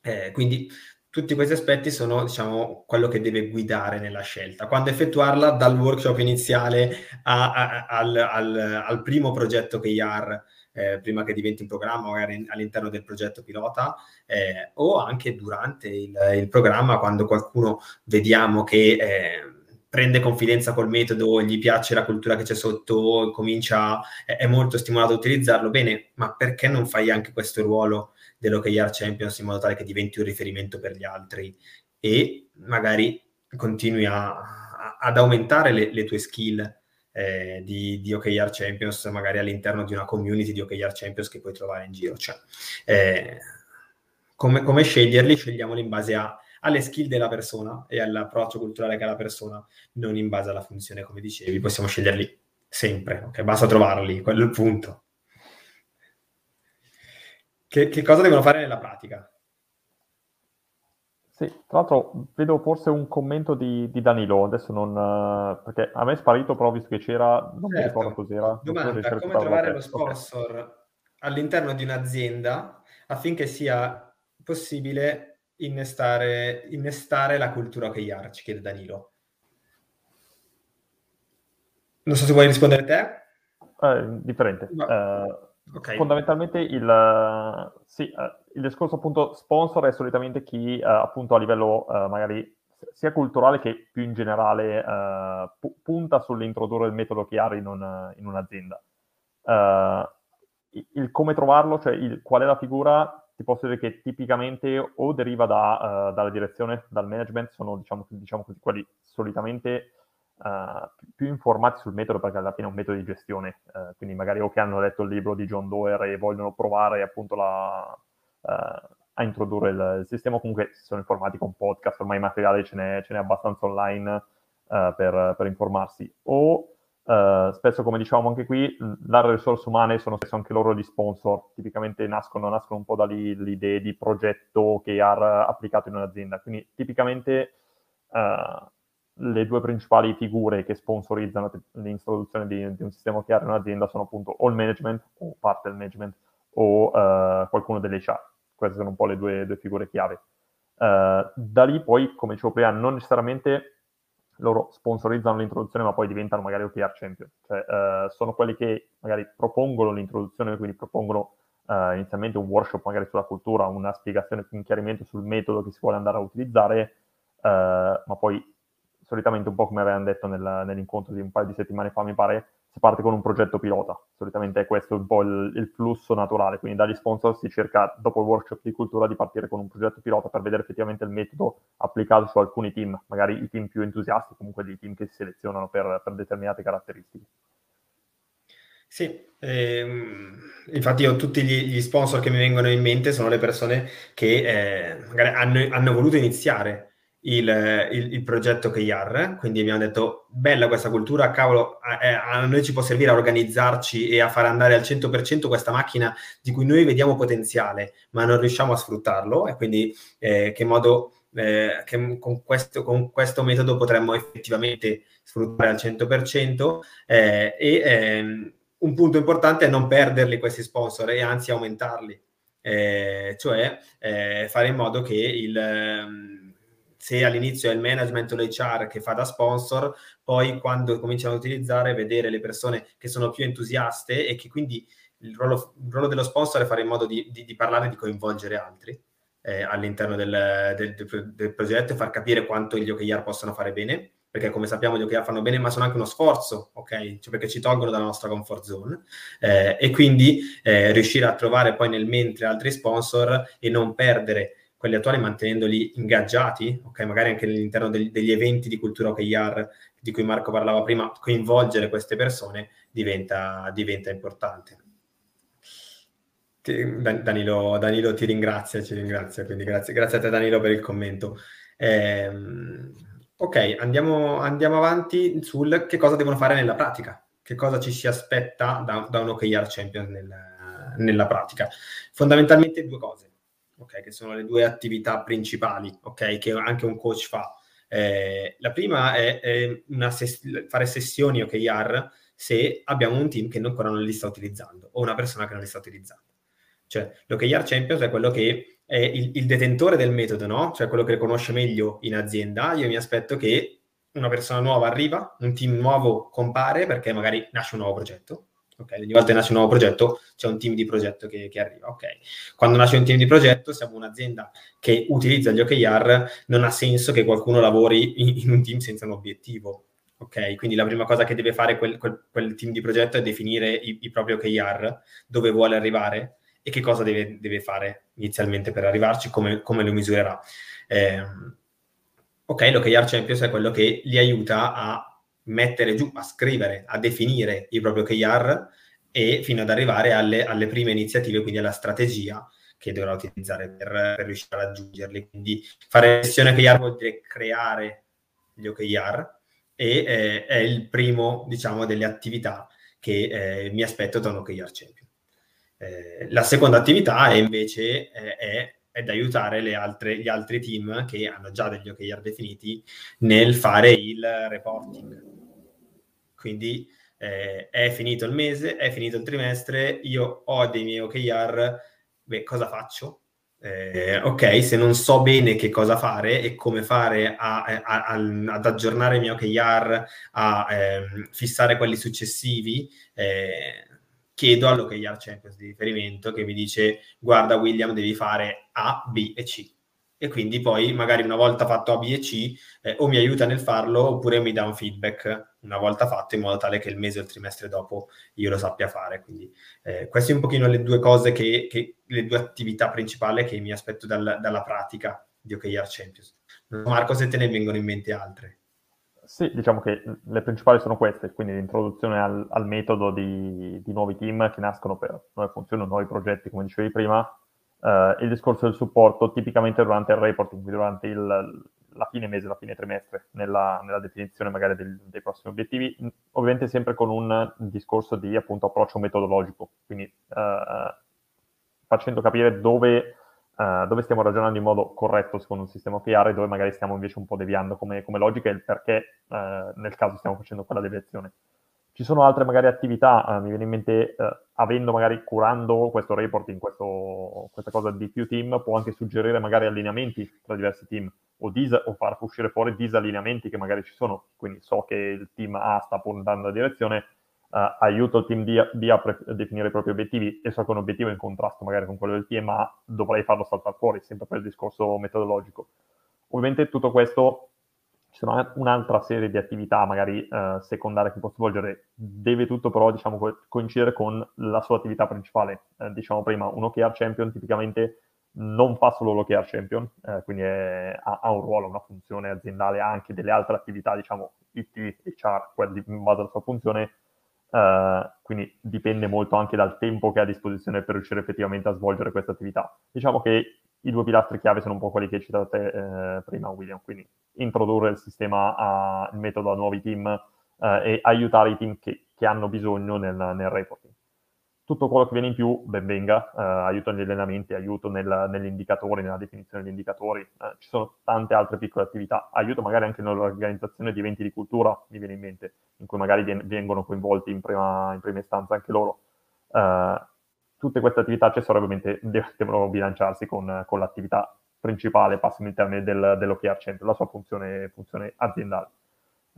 Eh, quindi tutti questi aspetti sono, diciamo, quello che deve guidare nella scelta. Quando effettuarla dal workshop iniziale a, a, al, al, al, primo progetto che IAR, eh, prima che diventi un programma, magari all'interno del progetto pilota, eh, o anche durante il, il, programma, quando qualcuno vediamo che eh, prende confidenza col metodo, gli piace la cultura che c'è sotto, comincia, è molto stimolato a utilizzarlo, bene, ma perché non fai anche questo ruolo? dell'OKR Champions in modo tale che diventi un riferimento per gli altri e magari continui a, a, ad aumentare le, le tue skill eh, di, di, OKR Champions, magari all'interno di una community di OKR Champions che puoi trovare in giro. Cioè, eh, come, come, sceglierli? Scegliamoli in base a, alle skill della persona e all'approccio culturale che ha la persona, non in base alla funzione, come dicevi. Possiamo sceglierli sempre, ok? Basta trovarli, quello è il punto. Che, che cosa devono fare nella pratica? Sì, tra l'altro vedo forse un commento di, di Danilo, adesso non... Uh, perché a me è sparito, però visto che c'era, non certo. mi ricordo cos'era. Domanda, come trovare lo sponsor okay. all'interno di un'azienda affinché sia possibile innestare, innestare la cultura OKR, ci chiede Danilo. Non so se vuoi rispondere te. Eh, differente. Ma... Uh, Okay. Fondamentalmente il, sì, eh, il, discorso appunto sponsor è solitamente chi eh, appunto a livello eh, magari sia culturale che più in generale eh, pu- punta sull'introdurre il metodo chiaro in, un, in un'azienda. Il come trovarlo, cioè il, qual è la figura, ti posso dire che tipicamente o deriva da, dalla direzione, dal management, sono diciamo, diciamo così, quelli solitamente uh, più informati sul metodo perché alla fine è un metodo di gestione, uh, quindi magari o che hanno letto il libro di John Doerr e vogliono provare appunto la, uh, a introdurre il, il, sistema, comunque si sono informati con podcast, ormai materiale ce n'è, ce n'è abbastanza online per, per, informarsi. O spesso, come diciamo anche qui, le risorse umane sono spesso anche loro gli sponsor, tipicamente nascono, nascono un po' da lì le idee di progetto che ha applicato in un'azienda, quindi tipicamente le due principali figure che sponsorizzano l'introduzione di, di un sistema OKR in un'azienda sono appunto o il management o parte del management o uh, qualcuno delle HR. Queste sono un po' le due, due figure chiave. Uh, da lì poi, come dicevo prima, non necessariamente loro sponsorizzano l'introduzione ma poi diventano magari OKR champion. Cioè, uh, sono quelli che magari propongono l'introduzione, quindi propongono inizialmente un workshop magari sulla cultura, una spiegazione, un chiarimento sul metodo che si vuole andare a utilizzare, ma poi solitamente un po' come avevamo detto nel, nell'incontro di un paio di settimane fa, mi pare, si parte con un progetto pilota. Solitamente è questo un po' il, il, flusso naturale, quindi dagli sponsor si cerca, dopo il workshop di cultura, di partire con un progetto pilota per vedere effettivamente il metodo applicato su alcuni team, magari i team più entusiasti, comunque dei team che si selezionano per, per determinate caratteristiche. Sì, ehm, infatti io tutti gli, gli, sponsor che mi vengono in mente sono le persone che eh, hanno, hanno voluto iniziare il, il, il progetto KIAR, quindi abbiamo detto bella questa cultura, cavolo, a, a, noi ci può servire a organizzarci e a fare andare al 100% questa macchina di cui noi vediamo potenziale, ma non riusciamo a sfruttarlo. E quindi eh, che modo eh, che con questo, con questo, metodo potremmo effettivamente sfruttare al 100% eh, e ehm, un punto importante è non perderli questi sponsor e anzi aumentarli, eh, cioè eh, fare in modo che il ehm, se all'inizio è il management o l'HR che fa da sponsor, poi quando cominciano ad utilizzare, vedere le persone che sono più entusiaste e che quindi il ruolo, il ruolo dello sponsor è fare in modo di, di, di parlare di coinvolgere altri eh, all'interno del, del, del, del, progetto e far capire quanto gli OKR possono fare bene, perché come sappiamo gli OKR fanno bene, ma sono anche uno sforzo, ok? Cioè perché ci tolgono dalla nostra comfort zone eh, e quindi eh, riuscire a trovare poi nel mentre altri sponsor e non perdere quelli attuali mantenendoli ingaggiati, ok? Magari anche all'interno degli, degli eventi di cultura OKR di cui Marco parlava prima, coinvolgere queste persone diventa, diventa importante. Danilo, Danilo, ti ringrazia, ci ringrazia, quindi grazie, grazie a te Danilo per il commento. Eh, ok, andiamo, andiamo avanti sul che cosa devono fare nella pratica. che cosa ci si aspetta da, da un OKR Champion nel, nella pratica. Fondamentalmente due cose, ok, che sono le due attività principali, ok, che anche un coach fa. Eh, la prima è, è ses- fare sessioni OKR se abbiamo un team che ancora non li sta utilizzando o una persona che non li sta utilizzando. Cioè, l'OKR Champions è quello che è il, il detentore del metodo, no? Cioè quello che conosce meglio in azienda. Io mi aspetto che una persona nuova arriva, un team nuovo compare perché magari nasce un nuovo progetto. Ok, ogni volta che nasce un nuovo progetto c'è un team di progetto che, che, arriva. Ok, quando nasce un team di progetto, siamo un'azienda che utilizza gli OKR, non ha senso che qualcuno lavori in, in un team senza un obiettivo. Ok, quindi la prima cosa che deve fare quel, quel, quel team di progetto è definire i, i, propri OKR, dove vuole arrivare e che cosa deve, deve fare inizialmente per arrivarci, come, come lo misurerà. Eh, ok, l'OKR Champions è quello che li aiuta a mettere giù, a scrivere, a definire i propri OKR e fino ad arrivare alle, alle prime iniziative, quindi alla strategia che dovrà utilizzare per, per riuscire a raggiungerli. Quindi fare sessione OKR vuol dire creare gli OKR e eh, è il primo, diciamo, delle attività che eh, mi aspetto da un OKR Champion. Eh, la seconda attività è invece eh, è ed aiutare altre, gli altri team che hanno già degli OKR definiti nel fare il reporting. Quindi eh, è finito il mese, è finito il trimestre, io ho dei miei OKR, beh, cosa faccio? Eh, ok, se non so bene che cosa fare e come fare a, a, a, ad aggiornare i miei OKR, a eh, fissare quelli successivi, eh, chiedo all'OKR Champions di riferimento che mi dice guarda William devi fare A, B e C e quindi poi magari una volta fatto A, B e C eh, o mi aiuta nel farlo oppure mi dà un feedback una volta fatto in modo tale che il mese o il trimestre dopo io lo sappia fare. Quindi eh, queste un pochino le due cose che, che, le due attività principali che mi aspetto dal, dalla pratica di OKR Champions. Marco, se te ne vengono in mente altre. Sì, diciamo che le principali sono queste, quindi l'introduzione al, al metodo di, di, nuovi team che nascono per nuove funzioni, nuovi progetti, come dicevi prima, il discorso del supporto tipicamente durante il reporting, durante il, la fine mese, la fine trimestre, nella, nella definizione magari del, dei prossimi obiettivi, ovviamente sempre con un discorso di appunto approccio metodologico, quindi eh, facendo capire dove uh, dove stiamo ragionando in modo corretto secondo un sistema OKR e dove magari stiamo invece un po' deviando come, come logica e il perché uh, nel caso stiamo facendo quella deviazione. Ci sono altre magari attività, uh, mi viene in mente, avendo magari curando questo reporting, questo, questa cosa di più team, può anche suggerire magari allineamenti tra diversi team o, dis- o far uscire fuori disallineamenti che magari ci sono. Quindi so che il team A sta puntando la direzione, uh, aiuto il team D, D a, pre- a, definire i propri obiettivi e so che un obiettivo è in contrasto magari con quello del team A, dovrei farlo saltare fuori, sempre per il discorso metodologico. Ovviamente tutto questo, ci sono un'altra serie di attività magari uh, secondarie che può svolgere, deve tutto però diciamo, co- coincidere con la sua attività principale. Uh, diciamo prima, un OKR Champion tipicamente non fa solo l'OKR Champion, eh, quindi è, ha, ha, un ruolo, una funzione aziendale, ha anche delle altre attività, diciamo IT, HR, in base alla sua funzione, Uh, quindi dipende molto anche dal tempo che ha a disposizione per riuscire effettivamente a svolgere questa attività. Diciamo che i due pilastri chiave sono un po' quelli che hai citato eh, prima, William, quindi introdurre il sistema, a, il metodo a nuovi team eh, e aiutare i team che, che hanno bisogno nel, nel reporting tutto quello che viene in più, ben venga, eh, aiuto negli allenamenti, aiuto nel, negli indicatori, nella definizione degli indicatori, eh, ci sono tante altre piccole attività, aiuto magari anche nell'organizzazione di eventi di cultura, mi viene in mente, in cui magari vengono coinvolti in prima, in prima, istanza anche loro. Eh, tutte queste attività accessorie ovviamente devono bilanciarsi con, con l'attività principale, passami il termine, del, dell'OKR Center, la sua funzione, funzione aziendale.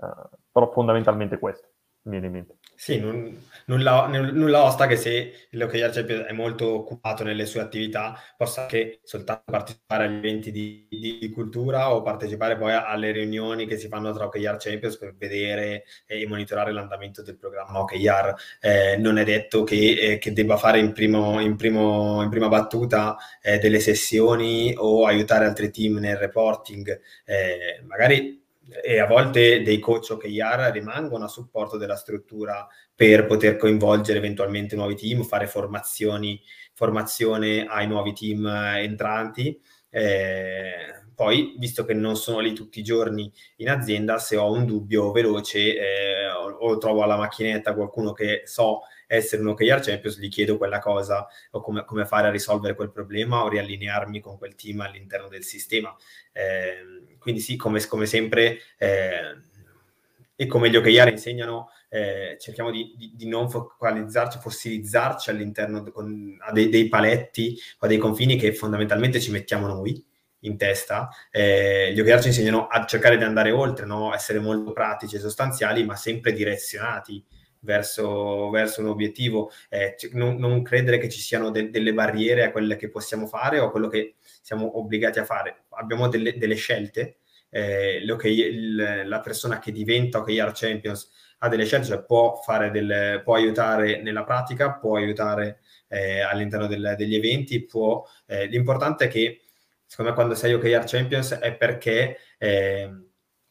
Eh, però fondamentalmente questo viene in mente. Sì, non, nulla, nulla osta che se l'OKR Champions è molto occupato nelle sue attività, possa anche soltanto partecipare agli eventi di, di, cultura o partecipare poi alle riunioni che si fanno tra OKR Champions per vedere e monitorare l'andamento del programma OKR. Eh, non è detto che, eh, che debba fare in, primo, in, primo, in prima battuta eh, delle sessioni o aiutare altri team nel reporting. Eh, magari e a volte dei coach OKR rimangono a supporto della struttura per poter coinvolgere eventualmente nuovi team, fare formazioni, formazione ai nuovi team entranti. Eh, poi, visto che non sono lì tutti i giorni in azienda, se ho un dubbio veloce eh, o, o, trovo alla macchinetta qualcuno che so essere un OKR Champions, gli chiedo quella cosa o come, come, fare a risolvere quel problema o riallinearmi con quel team all'interno del sistema. Eh, quindi sì, come, come sempre, eh, e come gli OKR insegnano, eh, cerchiamo di, di, di, non focalizzarci, fossilizzarci all'interno con, a dei, dei, paletti o a dei confini che fondamentalmente ci mettiamo noi in testa. Eh, gli OKR ci insegnano a cercare di andare oltre, no? essere molto pratici e sostanziali, ma sempre direzionati verso, verso un obiettivo. Eh, non, non, credere che ci siano de- delle barriere a quelle che possiamo fare o a quello che siamo obbligati a fare. Abbiamo delle, delle scelte. Eh, il, la persona che diventa OKR Champions ha delle scelte, cioè può, fare delle, può aiutare nella pratica, può aiutare eh, all'interno del, degli eventi, può, eh, l'importante è che secondo me quando sei OKR Champions è perché eh,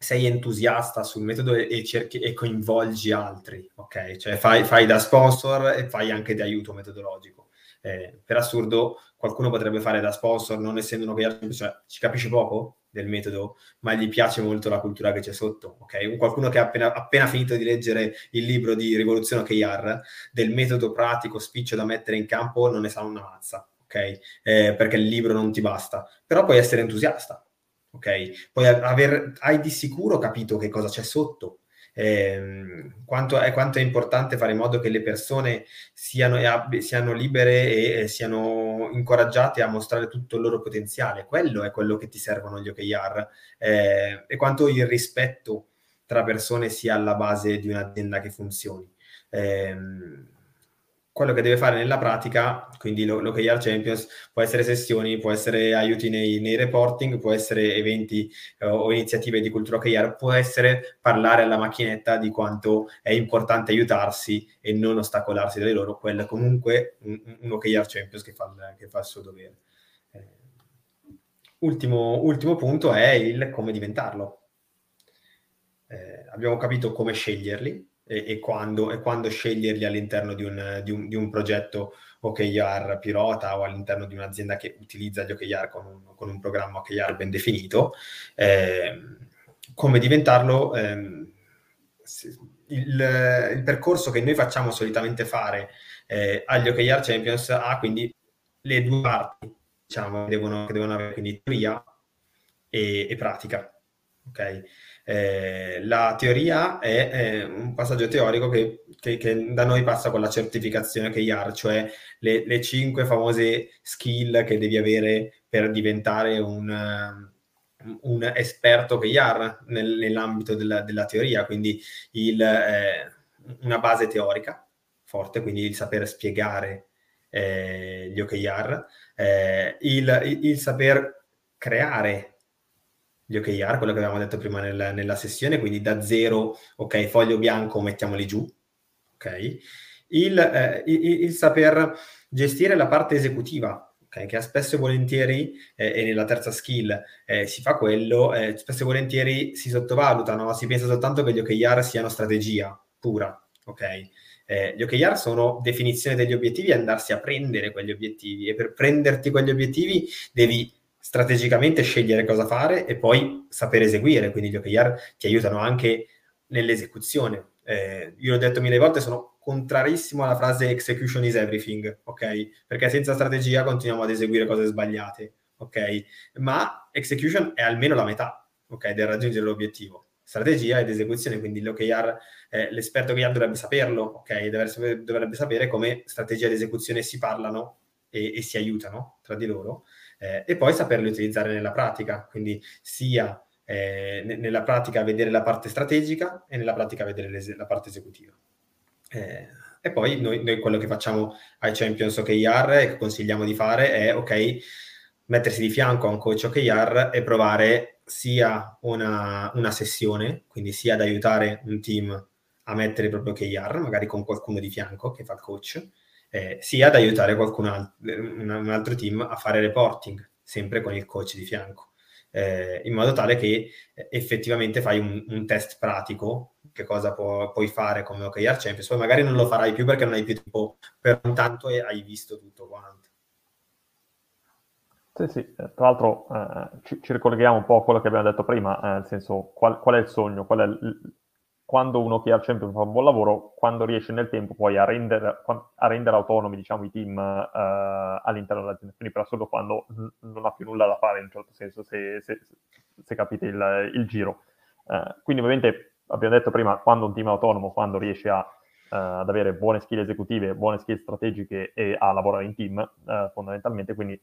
sei entusiasta sul metodo e, cerchi, e coinvolgi altri, ok? Cioè fai, fai, da sponsor e fai anche di aiuto metodologico. Eh, per assurdo, qualcuno potrebbe fare da sponsor non essendo un OKR, cioè ci capisce poco del metodo, ma gli piace molto la cultura che c'è sotto, ok? Qualcuno che ha appena, appena finito di leggere il libro di Rivoluzione OKR, del metodo pratico, spiccio da mettere in campo, non ne sa una mazza, ok? Eh, perché il libro non ti basta, però puoi essere entusiasta, ok? Poi aver, hai di sicuro capito che cosa c'è sotto. Eh, quanto, è, quanto, è, importante fare in modo che le persone siano, siano libere e, e, siano incoraggiate a mostrare tutto il loro potenziale. Quello è quello che ti servono gli OKR eh, e quanto il rispetto tra persone sia alla base di un'azienda che funzioni. Eh, quello che deve fare nella pratica, quindi l'OKR Champions, può essere sessioni, può essere aiuti nei, nei reporting, può essere eventi eh, o iniziative di cultura OKR, può essere parlare alla macchinetta di quanto è importante aiutarsi e non ostacolarsi dalle loro, quello comunque un, un OKR Champions che fa, che fa il suo dovere. Eh, ultimo, ultimo punto è il come diventarlo. Eh, abbiamo capito come sceglierli, e, e, quando, e quando, sceglierli all'interno di un, di, un, di un, progetto OKR pilota o all'interno di un'azienda che utilizza gli OKR con un, con un programma OKR ben definito. Eh, come diventarlo? Eh, il, il, percorso che noi facciamo solitamente fare eh, agli OKR Champions ha quindi le due parti diciamo, che, devono, che devono avere quindi teoria e, e pratica. Okay? Eh, la teoria è, è, un passaggio teorico che, che, che, da noi passa con la certificazione KR, cioè le, le cinque famose skill che devi avere per diventare un, un esperto KR nel, nell'ambito della, della, teoria, quindi il, eh, una base teorica forte, quindi il saper spiegare eh, gli OKR, eh, il, il, il saper creare gli OKR, quello che avevamo detto prima nel, nella sessione, quindi da zero, ok, foglio bianco, mettiamoli giù, ok? Il, eh, il, il saper gestire la parte esecutiva, Okay, che spesso e volentieri, eh, e nella terza skill eh, si fa quello, eh, spesso e volentieri si sottovalutano, si pensa soltanto che gli OKR siano strategia pura, ok? Eh, gli OKR sono definizione degli obiettivi e andarsi a prendere quegli obiettivi e per prenderti quegli obiettivi devi strategicamente scegliere cosa fare e poi sapere eseguire. Quindi gli OKR ti aiutano anche nell'esecuzione. Eh, io l'ho detto mille volte, sono contrarissimo alla frase execution is everything, ok? Perché senza strategia continuiamo ad eseguire cose sbagliate, ok? Ma execution è almeno la metà, ok? Del raggiungere l'obiettivo. Strategia ed esecuzione, quindi l'OKR, eh, l'esperto OKR dovrebbe saperlo, ok? Dovrebbe, dovrebbe sapere come strategia ed esecuzione si parlano e, e si aiutano tra di loro eh, e poi saperli utilizzare nella pratica, quindi sia eh, nella pratica vedere la parte strategica e nella pratica vedere la parte esecutiva. Eh, e poi noi, noi, quello che facciamo ai Champions OKR e che consigliamo di fare è, ok, mettersi di fianco a un coach OKR e provare sia una, una sessione, quindi sia ad aiutare un team a mettere proprio OKR, magari con qualcuno di fianco che fa il coach, eh, sia ad aiutare qualcun altro, un altro team a fare reporting, sempre con il coach di fianco, eh, in modo tale che eh, effettivamente fai un, un, test pratico, che cosa può, puoi fare come OKR Champions, poi magari non lo farai più perché non hai più tempo per tanto e hai visto tutto quanto. Sì, Sì, sì, tra l'altro eh, ci, ci, ricolleghiamo un po' a quello che abbiamo detto prima, eh, nel senso qual, qual, è il sogno, qual è il, quando uno che al champion fa un buon lavoro, quando riesce nel tempo poi a rendere, a rendere autonomi diciamo, i team eh, all'interno dell'azienda, quindi per assurdo quando non ha più nulla da fare in un certo senso, se, se, se capite il, il giro. Eh, quindi ovviamente abbiamo detto prima, quando un team è autonomo, quando riesce a Uh, ad avere buone skill esecutive, buone skill strategiche e a lavorare in team uh, fondamentalmente, quindi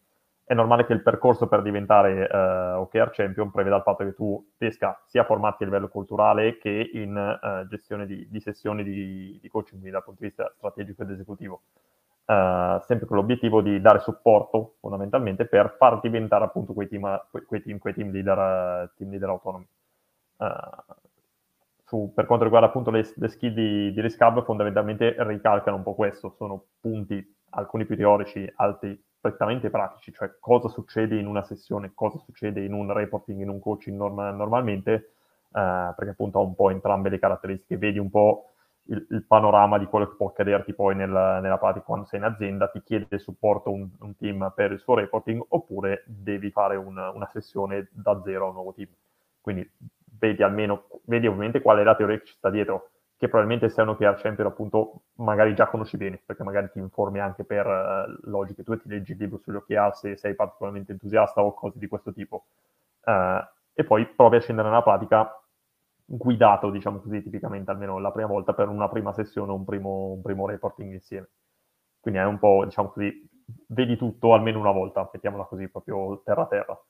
è normale che il percorso per diventare uh, OKR Champion preveda il fatto che tu riesca sia a formarti a livello culturale che in uh, gestione di, di sessioni di, di, coaching dal punto di vista strategico ed esecutivo. Uh, sempre con l'obiettivo di dare supporto fondamentalmente per far diventare appunto quei team, quei team, quei team leader, team leader autonomi. Su, per quanto riguarda appunto le, le skill di, di Risk Hub, fondamentalmente ricalcano un po' questo, sono punti, alcuni più teorici, altri prettamente pratici, cioè cosa succede in una sessione, cosa succede in un reporting, in un coaching norm- normalmente, eh, perché appunto ha un po' entrambe le caratteristiche, vedi un po' il, il panorama di quello che può accadere poi nel, nella pratica quando sei in azienda, ti chiede supporto un, un, team per il suo reporting oppure devi fare un, una sessione da zero a un nuovo team. Quindi vedi almeno, vedi ovviamente qual è la teoria che ci sta dietro, che probabilmente se è un OKR Champion appunto magari già conosci bene, perché magari ti informi anche per uh, logiche, tu ti leggi il libro sugli OKR se sei particolarmente entusiasta o cose di questo tipo. Uh, e poi provi a scendere nella pratica guidato, diciamo così, tipicamente almeno la prima volta per una prima sessione o un primo, un primo reporting insieme. Quindi è un po', diciamo così, vedi tutto almeno una volta, mettiamola così, proprio terra terra.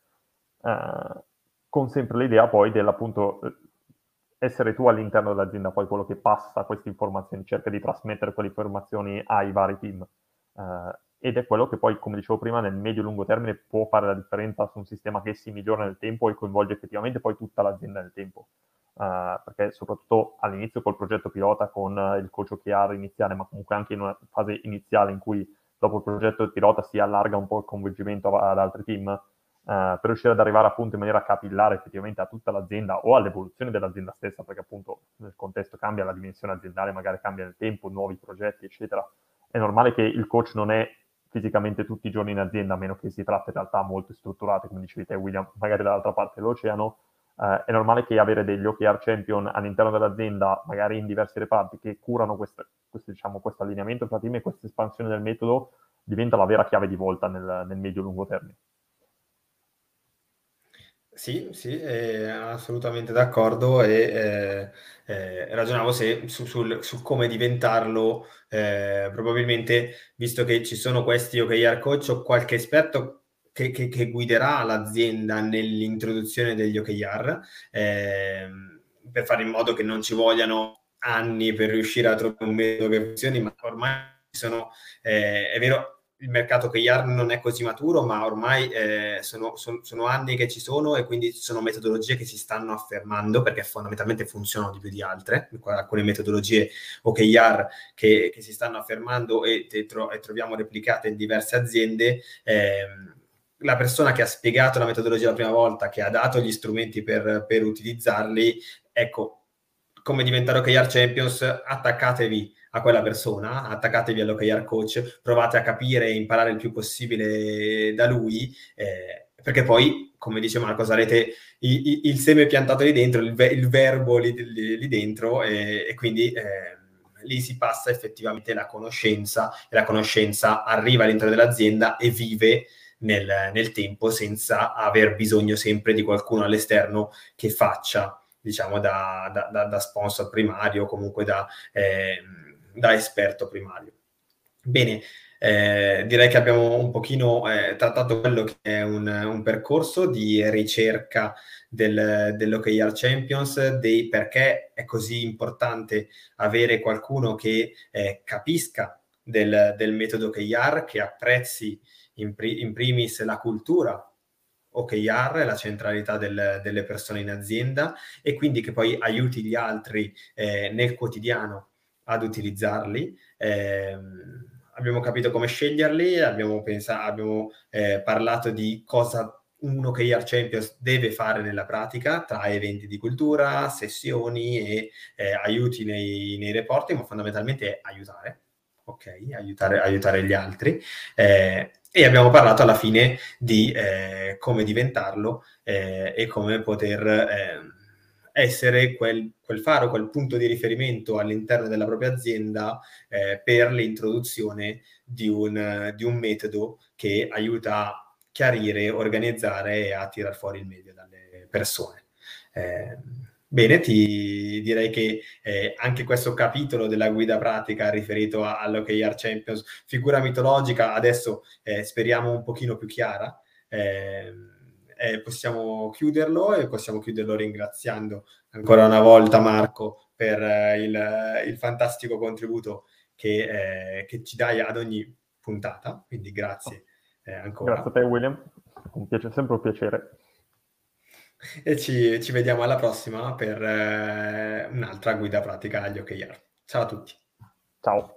Uh, con sempre l'idea poi dell'appunto essere tu all'interno dell'azienda poi quello che passa queste informazioni, cerca di trasmettere quelle informazioni ai vari team. Uh, ed è quello che poi, come dicevo prima, nel medio-lungo termine può fare la differenza su un sistema che si migliora nel tempo e coinvolge effettivamente poi tutta l'azienda nel tempo. Uh, perché soprattutto all'inizio col progetto pilota, con il coach OKR iniziale, ma comunque anche in una fase iniziale in cui dopo il progetto pilota si allarga un po' il coinvolgimento ad altri team, per riuscire ad arrivare appunto in maniera capillare effettivamente a tutta l'azienda o all'evoluzione dell'azienda stessa, perché appunto nel contesto cambia la dimensione aziendale, magari cambia nel tempo, nuovi progetti, eccetera. È normale che il coach non è fisicamente tutti i giorni in azienda, a meno che si tratti in realtà molto strutturate, come dicevi te William, magari dall'altra parte dell'oceano. Uh, è normale che avere degli OKR champion all'interno dell'azienda, magari in diversi reparti, che curano queste, queste, diciamo, questo allineamento tra team e questa espansione del metodo, diventa la vera chiave di volta nel, nel medio-lungo termine. Sì, sì, eh, assolutamente d'accordo e eh, eh, ragionavo se, su, sul, su, come diventarlo, eh, probabilmente, visto che ci sono questi OKR coach o qualche esperto che, che, che guiderà l'azienda nell'introduzione degli OKR, ehm, per fare in modo che non ci vogliano anni per riuscire a trovare un metodo che funzioni, ma ormai sono, eh, è vero, il mercato KR non è così maturo, ma ormai eh, sono, sono, sono, anni che ci sono e quindi ci sono metodologie che si stanno affermando perché fondamentalmente funzionano di più di altre, alcune metodologie OKR che, che si stanno affermando e, e, tro- e, troviamo replicate in diverse aziende. Eh, la persona che ha spiegato la metodologia la prima volta, che ha dato gli strumenti per, per utilizzarli, ecco, come diventare OKR Champions, attaccatevi a quella persona, attaccatevi all'OKR coach, provate a capire e imparare il più possibile da lui, eh, perché poi, come dice Marco Sarete, il, il, il seme piantato lì dentro, il, il verbo lì, lì, lì dentro, e, e quindi eh, lì si passa effettivamente la conoscenza, e la conoscenza arriva all'interno dell'azienda e vive nel, nel tempo senza aver bisogno sempre di qualcuno all'esterno che faccia diciamo da, da, da, sponsor primario o comunque da, eh, da esperto primario. Bene, eh, direi che abbiamo un pochino eh, trattato quello che è un, un percorso di ricerca del, dell'OKR Champions, dei perché è così importante avere qualcuno che eh, capisca del, del, metodo OKR, che apprezzi in, pri- in, primis la cultura OKR, la centralità del, delle persone in azienda e quindi che poi aiuti gli altri eh, nel quotidiano ad utilizzarli. Eh, abbiamo capito come sceglierli, abbiamo, pensato, abbiamo eh, parlato di cosa un OKR Champions deve fare nella pratica tra eventi di cultura, sessioni e eh, aiuti nei, nei reporti, ma fondamentalmente aiutare ok? Aiutare, aiutare gli altri. Eh, e abbiamo parlato alla fine di eh, come diventarlo eh, e come poter eh, essere quel, quel, faro, quel punto di riferimento all'interno della propria azienda eh, per l'introduzione di un, di un metodo che aiuta a chiarire, organizzare e a tirar fuori il meglio dalle persone. Eh, bene, ti direi che eh, anche questo capitolo della guida pratica riferito all'OKR Champions, figura mitologica, adesso eh, speriamo un pochino più chiara. Eh, eh, possiamo chiuderlo e possiamo chiuderlo ringraziando ancora una volta Marco per eh, il, il, fantastico contributo che, che ci dai ad ogni puntata, quindi grazie eh, ancora. Grazie a te William, un piacere, sempre un piacere. E ci, ci vediamo alla prossima per eh, un'altra guida pratica agli OKR. Ciao a tutti. Ciao.